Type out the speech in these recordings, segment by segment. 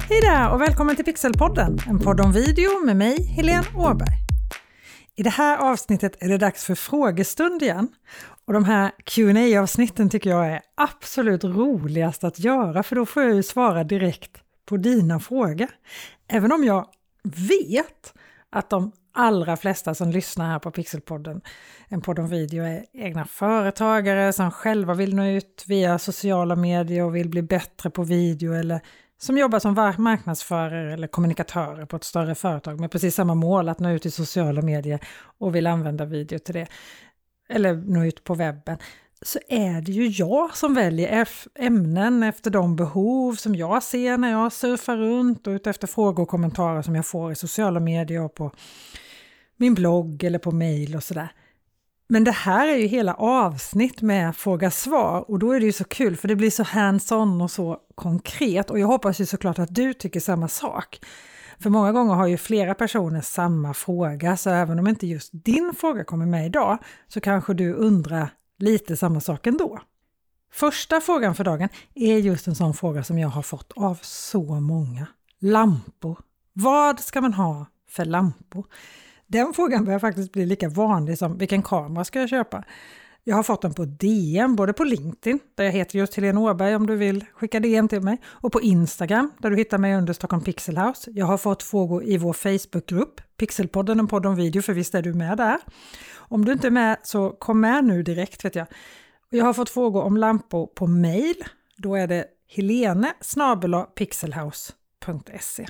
Hej där och välkommen till Pixelpodden, en podd om video med mig, Helene Åberg. I det här avsnittet är det dags för frågestund igen. Och de här qa avsnitten tycker jag är absolut roligast att göra för då får jag ju svara direkt på dina frågor. Även om jag vet att de allra flesta som lyssnar här på Pixelpodden, en podd om video, är egna företagare som själva vill nå ut via sociala medier och vill bli bättre på video eller som jobbar som marknadsförare eller kommunikatörer på ett större företag med precis samma mål att nå ut i sociala medier och vill använda video till det. Eller nå ut på webben så är det ju jag som väljer ämnen efter de behov som jag ser när jag surfar runt och efter frågor och kommentarer som jag får i sociala medier och på min blogg eller på mail och sådär. Men det här är ju hela avsnitt med fråga-svar och då är det ju så kul för det blir så hands-on och så konkret och jag hoppas ju såklart att du tycker samma sak. För många gånger har ju flera personer samma fråga så även om inte just din fråga kommer med idag så kanske du undrar lite samma sak ändå. Första frågan för dagen är just en sån fråga som jag har fått av så många. Lampor. Vad ska man ha för lampor? Den frågan börjar faktiskt bli lika vanlig som vilken kamera ska jag köpa? Jag har fått den på DM, både på LinkedIn, där jag heter just Helene Åberg om du vill skicka DM till mig, och på Instagram, där du hittar mig under Stockholm Pixel House. Jag har fått frågor i vår Facebookgrupp, Pixelpodden, en podd om video, för visst är du med där? Om du inte är med så kom med nu direkt vet jag. Jag har fått frågor om lampor på mail. Då är det helene pixelhouse.se.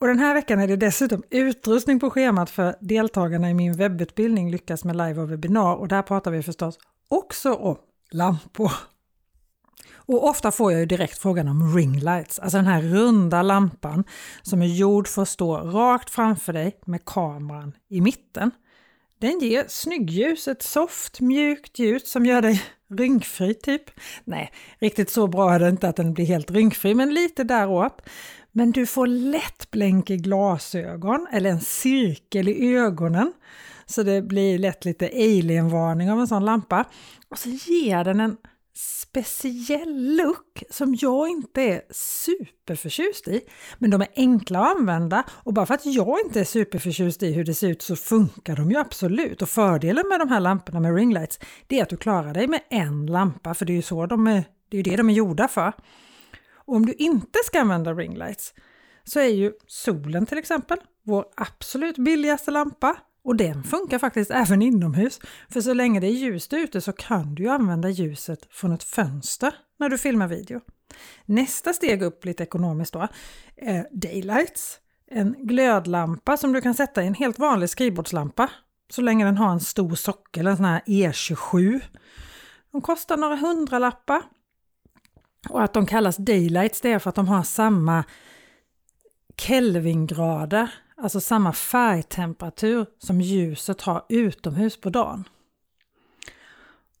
Och den här veckan är det dessutom utrustning på schemat för deltagarna i min webbutbildning Lyckas med live och webbinar och där pratar vi förstås också om lampor. Och ofta får jag ju direkt frågan om ringlights, alltså den här runda lampan som är gjord för att stå rakt framför dig med kameran i mitten. Den ger snyggljus, ett soft mjukt ljus som gör dig rynkfri typ. Nej, riktigt så bra är det inte att den blir helt rynkfri, men lite däråt. Men du får lätt blänk i glasögon eller en cirkel i ögonen. Så det blir lätt lite alien-varning av en sån lampa. Och så ger den en speciell look som jag inte är superförtjust i. Men de är enkla att använda och bara för att jag inte är superförtjust i hur det ser ut så funkar de ju absolut. Och fördelen med de här lamporna med ringlights det är att du klarar dig med en lampa för det är ju så de är, det är det de är gjorda för. Och om du inte ska använda ringlights så är ju solen till exempel vår absolut billigaste lampa och den funkar faktiskt även inomhus. För så länge det är ljust ute så kan du ju använda ljuset från ett fönster när du filmar video. Nästa steg upp lite ekonomiskt då är daylights. En glödlampa som du kan sätta i en helt vanlig skrivbordslampa så länge den har en stor sockel, en sån här E27. De kostar några hundralappar och att de kallas daylights det är för att de har samma Kelvingrader, alltså samma färgtemperatur som ljuset har utomhus på dagen.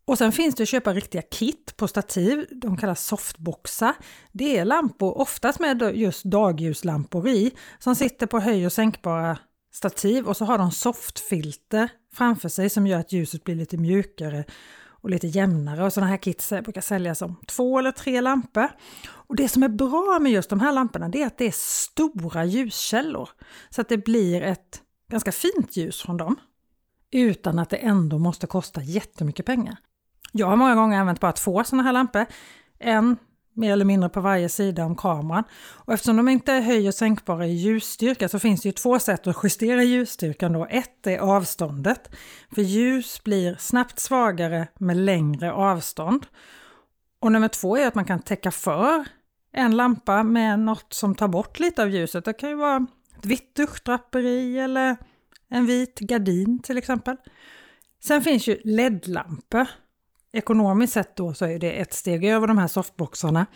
Och sen finns det att köpa riktiga kit på stativ, de kallas softboxar. Det är lampor, oftast med just dagljuslampor i, som sitter på höj och sänkbara stativ och så har de softfilter framför sig som gör att ljuset blir lite mjukare och lite jämnare och sådana här kits eh, brukar säljas som två eller tre lampor. Och det som är bra med just de här lamporna det är att det är stora ljuskällor så att det blir ett ganska fint ljus från dem utan att det ändå måste kosta jättemycket pengar. Jag har många gånger använt bara två sådana här lampor. En mer eller mindre på varje sida om kameran. Och eftersom de inte är höj och sänkbara i ljusstyrka så finns det ju två sätt att justera ljusstyrkan då. Ett är avståndet, för ljus blir snabbt svagare med längre avstånd. Och nummer två är att man kan täcka för en lampa med något som tar bort lite av ljuset. Det kan ju vara ett vitt duschdraperi eller en vit gardin till exempel. Sen finns ju LED-lampor ekonomiskt sett då så är det ett steg över de här softboxarna.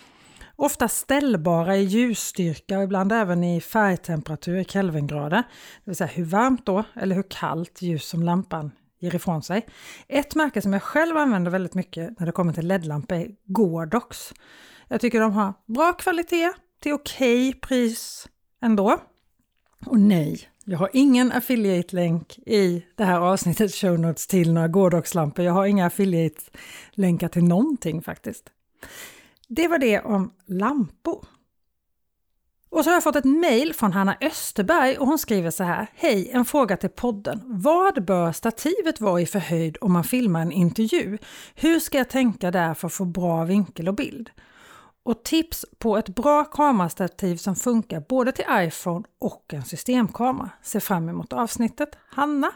Ofta ställbara i ljusstyrka och ibland även i färgtemperatur i kelvingrader. Det vill säga hur varmt då eller hur kallt ljus som lampan ger ifrån sig. Ett märke som jag själv använder väldigt mycket när det kommer till LED-lampor är Gordox. Jag tycker de har bra kvalitet till okej okay pris ändå. Och nej, jag har ingen affiliate-länk i det här avsnittet show notes till några gårdagslampor. Jag har inga affiliate-länkar till någonting faktiskt. Det var det om lampor. Och så har jag fått ett mejl från Hanna Österberg och hon skriver så här. Hej, en fråga till podden. Vad bör stativet vara i för höjd om man filmar en intervju? Hur ska jag tänka där för att få bra vinkel och bild? Och tips på ett bra kamerastativ som funkar både till iPhone och en systemkamera. Se fram emot avsnittet. Hanna!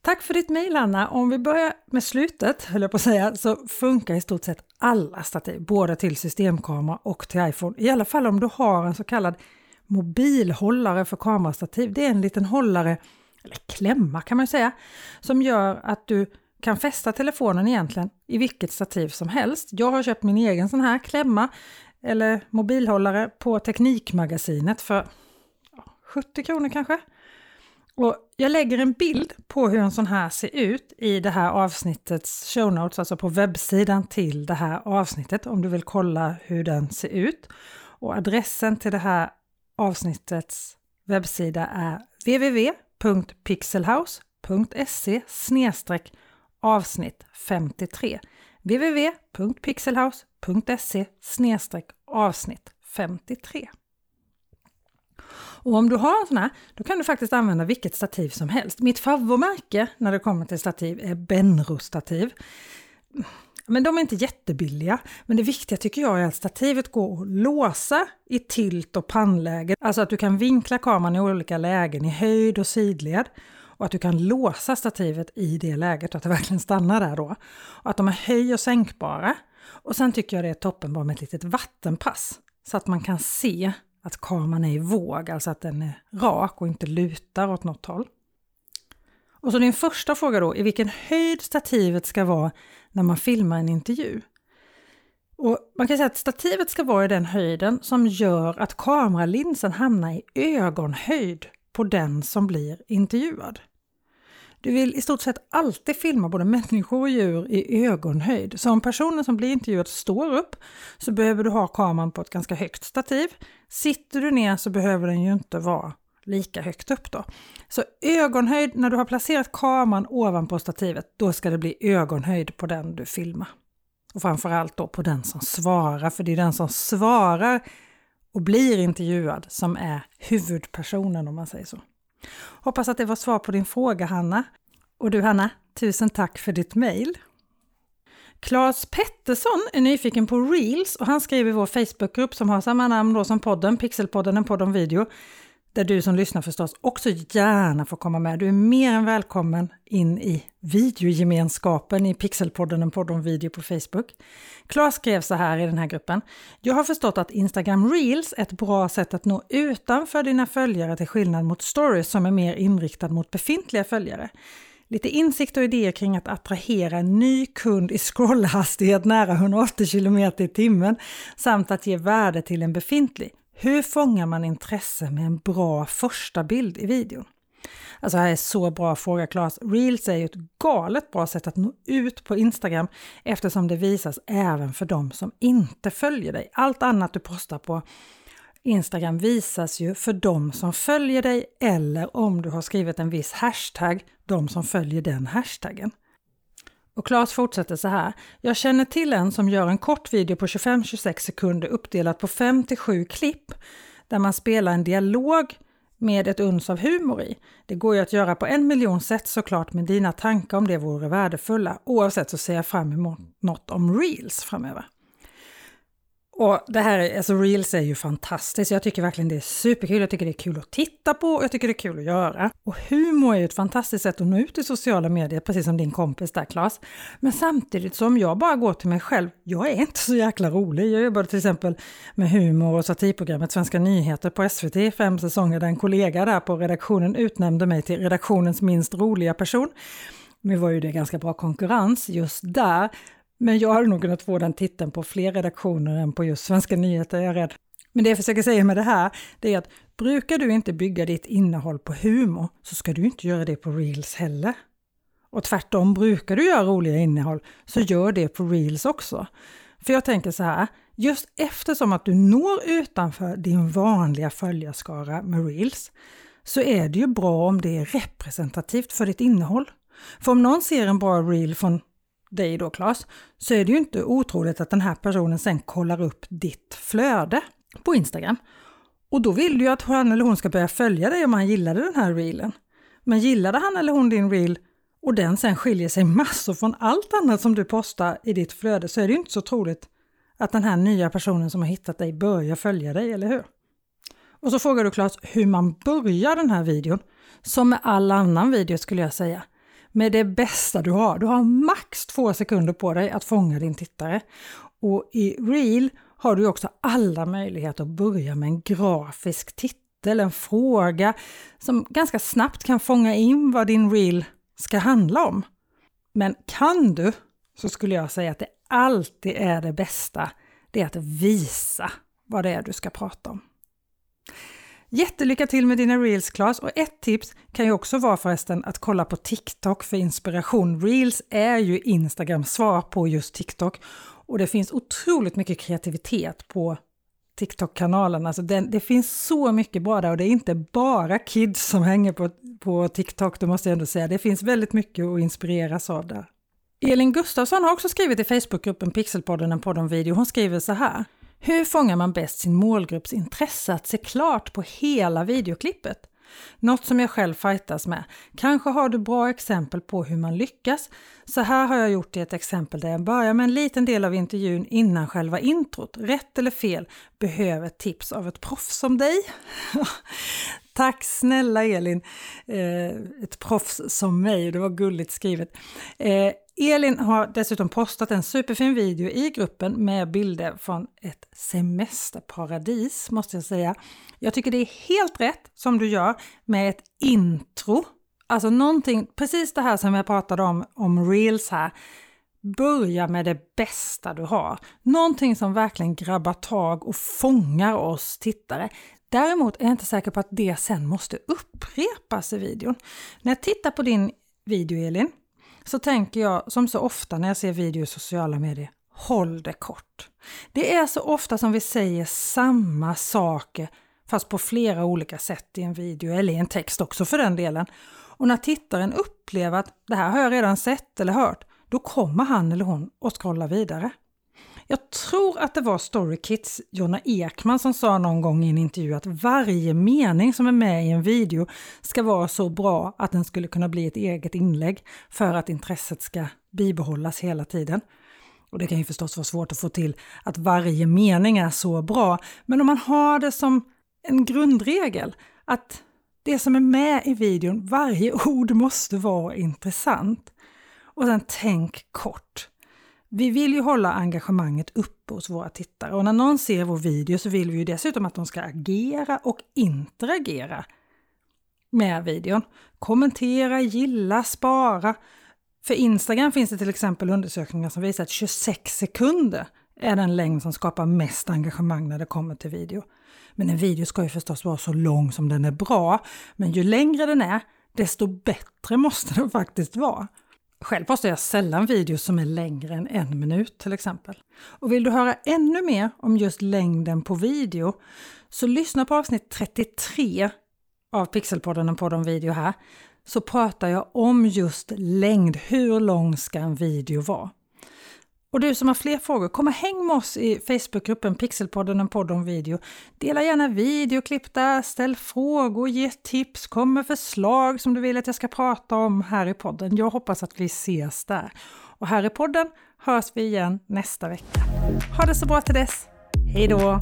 Tack för ditt mejl Hanna! Om vi börjar med slutet, höll jag på att säga, så funkar i stort sett alla stativ, både till systemkamera och till iPhone. I alla fall om du har en så kallad mobilhållare för kamerastativ. Det är en liten hållare, eller klämma kan man säga, som gör att du kan fästa telefonen egentligen i vilket stativ som helst. Jag har köpt min egen sån här klämma eller mobilhållare på Teknikmagasinet för 70 kronor kanske. Och jag lägger en bild på hur en sån här ser ut i det här avsnittets show notes, alltså på webbsidan till det här avsnittet om du vill kolla hur den ser ut. Och adressen till det här avsnittets webbsida är www.pixelhouse.se avsnitt 53 www.pixelhouse.se avsnitt 53. Och om du har en sån här, då kan du faktiskt använda vilket stativ som helst. Mitt favoritmärke när det kommer till stativ är Benro-stativ. Men de är inte jättebilliga. Men det viktiga tycker jag är att stativet går att låsa i tilt och pannläge. Alltså att du kan vinkla kameran i olika lägen, i höjd och sidled. Och att du kan låsa stativet i det läget och att det verkligen stannar där då. Och att de är höj och sänkbara. Och sen tycker jag det är toppen bara med ett litet vattenpass. Så att man kan se att kameran är i våg, alltså att den är rak och inte lutar åt något håll. Och så din första fråga då, i vilken höjd stativet ska vara när man filmar en intervju. Och man kan säga att stativet ska vara i den höjden som gör att kameralinsen hamnar i ögonhöjd på den som blir intervjuad. Du vill i stort sett alltid filma både människor och djur i ögonhöjd. Så om personen som blir intervjuad står upp så behöver du ha kameran på ett ganska högt stativ. Sitter du ner så behöver den ju inte vara lika högt upp då. Så ögonhöjd, när du har placerat kameran ovanpå stativet, då ska det bli ögonhöjd på den du filmar. Och framförallt då på den som svarar, för det är den som svarar och blir intervjuad som är huvudpersonen om man säger så. Hoppas att det var svar på din fråga Hanna. Och du Hanna, tusen tack för ditt mejl. Claes Pettersson är nyfiken på Reels och han skriver i vår Facebookgrupp som har samma namn då som podden, Pixelpodden, en podd om video där du som lyssnar förstås också gärna får komma med. Du är mer än välkommen in i videogemenskapen i Pixelpodden, en podd om video på Facebook. Klas skrev så här i den här gruppen. Jag har förstått att Instagram Reels är ett bra sätt att nå utanför dina följare till skillnad mot stories som är mer inriktad mot befintliga följare. Lite insikt och idéer kring att attrahera en ny kund i scrollhastighet nära 180 km i timmen samt att ge värde till en befintlig. Hur fångar man intresse med en bra första bild i videon? Alltså det här är så bra fråga Claes. Reels är ju ett galet bra sätt att nå ut på Instagram eftersom det visas även för de som inte följer dig. Allt annat du postar på Instagram visas ju för de som följer dig eller om du har skrivit en viss hashtag, de som följer den hashtaggen. Och Claes fortsätter så här. Jag känner till en som gör en kort video på 25-26 sekunder uppdelat på 5-7 klipp där man spelar en dialog med ett uns av humor i. Det går ju att göra på en miljon sätt såklart, men dina tankar om det vore värdefulla. Oavsett så ser jag fram emot något om reels framöver. Och det här, alltså Reels är ju fantastiskt. Jag tycker verkligen det är superkul. Jag tycker det är kul att titta på och jag tycker det är kul att göra. Och humor är ju ett fantastiskt sätt att nå ut i sociala medier, precis som din kompis där Claes. Men samtidigt som jag bara går till mig själv, jag är inte så jäkla rolig. Jag jobbade till exempel med humor och satirprogrammet Svenska nyheter på SVT i fem säsonger där en kollega där på redaktionen utnämnde mig till redaktionens minst roliga person. Nu var ju det ganska bra konkurrens just där, men jag hade nog kunnat få den titeln på fler redaktioner än på just Svenska nyheter, jag är rädd. Men det jag försöker säga med det här, det är att brukar du inte bygga ditt innehåll på humor så ska du inte göra det på reels heller. Och tvärtom, brukar du göra roliga innehåll så gör det på reels också. För jag tänker så här, just eftersom att du når utanför din vanliga följarskara med reels så är det ju bra om det är representativt för ditt innehåll. För om någon ser en bra reel från dig då Claes, så är det ju inte otroligt att den här personen sen kollar upp ditt flöde på Instagram. Och då vill du ju att han eller hon ska börja följa dig om han gillade den här reelen. Men gillade han eller hon din reel och den sen skiljer sig massor från allt annat som du postar i ditt flöde så är det ju inte så troligt att den här nya personen som har hittat dig börjar följa dig, eller hur? Och så frågar du Claes hur man börjar den här videon. Som med all annan video skulle jag säga. Med det bästa du har. Du har max två sekunder på dig att fånga din tittare. Och i Reel har du också alla möjligheter att börja med en grafisk titel, en fråga som ganska snabbt kan fånga in vad din Reel ska handla om. Men kan du, så skulle jag säga att det alltid är det bästa, det är att visa vad det är du ska prata om. Jättelycka till med dina reels Klas och ett tips kan ju också vara förresten att kolla på TikTok för inspiration. Reels är ju Instagrams svar på just TikTok och det finns otroligt mycket kreativitet på TikTok-kanalen. Alltså den, det finns så mycket bra där och det är inte bara kids som hänger på, på TikTok, det måste jag ändå säga. Det finns väldigt mycket att inspireras av där. Elin Gustafsson har också skrivit i Facebookgruppen Pixelpodden en podd om video. Hon skriver så här. Hur fångar man bäst sin målgrupps intresse att se klart på hela videoklippet? Något som jag själv fightas med. Kanske har du bra exempel på hur man lyckas? Så här har jag gjort i ett exempel där jag börjar med en liten del av intervjun innan själva introt. Rätt eller fel, behöver tips av ett proffs som dig. Tack snälla Elin! Eh, ett proffs som mig, det var gulligt skrivet. Eh, Elin har dessutom postat en superfin video i gruppen med bilder från ett semesterparadis, måste jag säga. Jag tycker det är helt rätt som du gör med ett intro. Alltså någonting, precis det här som jag pratade om, om reels här. Börja med det bästa du har. Någonting som verkligen grabbar tag och fångar oss tittare. Däremot är jag inte säker på att det sen måste upprepas i videon. När jag tittar på din video Elin, så tänker jag som så ofta när jag ser video i sociala medier, håll det kort. Det är så ofta som vi säger samma saker fast på flera olika sätt i en video eller i en text också för den delen. Och när tittaren upplever att det här har jag redan sett eller hört, då kommer han eller hon att scrolla vidare. Jag tror att det var Storykits Jonna Ekman som sa någon gång i en intervju att varje mening som är med i en video ska vara så bra att den skulle kunna bli ett eget inlägg för att intresset ska bibehållas hela tiden. Och det kan ju förstås vara svårt att få till att varje mening är så bra, men om man har det som en grundregel att det som är med i videon, varje ord måste vara intressant. Och sen tänk kort. Vi vill ju hålla engagemanget uppe hos våra tittare och när någon ser vår video så vill vi ju dessutom att de ska agera och interagera med videon. Kommentera, gilla, spara. För Instagram finns det till exempel undersökningar som visar att 26 sekunder är den längd som skapar mest engagemang när det kommer till video. Men en video ska ju förstås vara så lång som den är bra, men ju längre den är, desto bättre måste den faktiskt vara. Själv postar jag sällan videos som är längre än en minut till exempel. Och vill du höra ännu mer om just längden på video så lyssna på avsnitt 33 av Pixelpodden, en podd om video här, så pratar jag om just längd. Hur lång ska en video vara? Och du som har fler frågor, kom och häng med oss i Facebookgruppen Pixelpodden, en podd om video. Dela gärna videoklipp där, ställ frågor, ge tips, kom med förslag som du vill att jag ska prata om här i podden. Jag hoppas att vi ses där. Och här i podden hörs vi igen nästa vecka. Ha det så bra till dess. Hej då!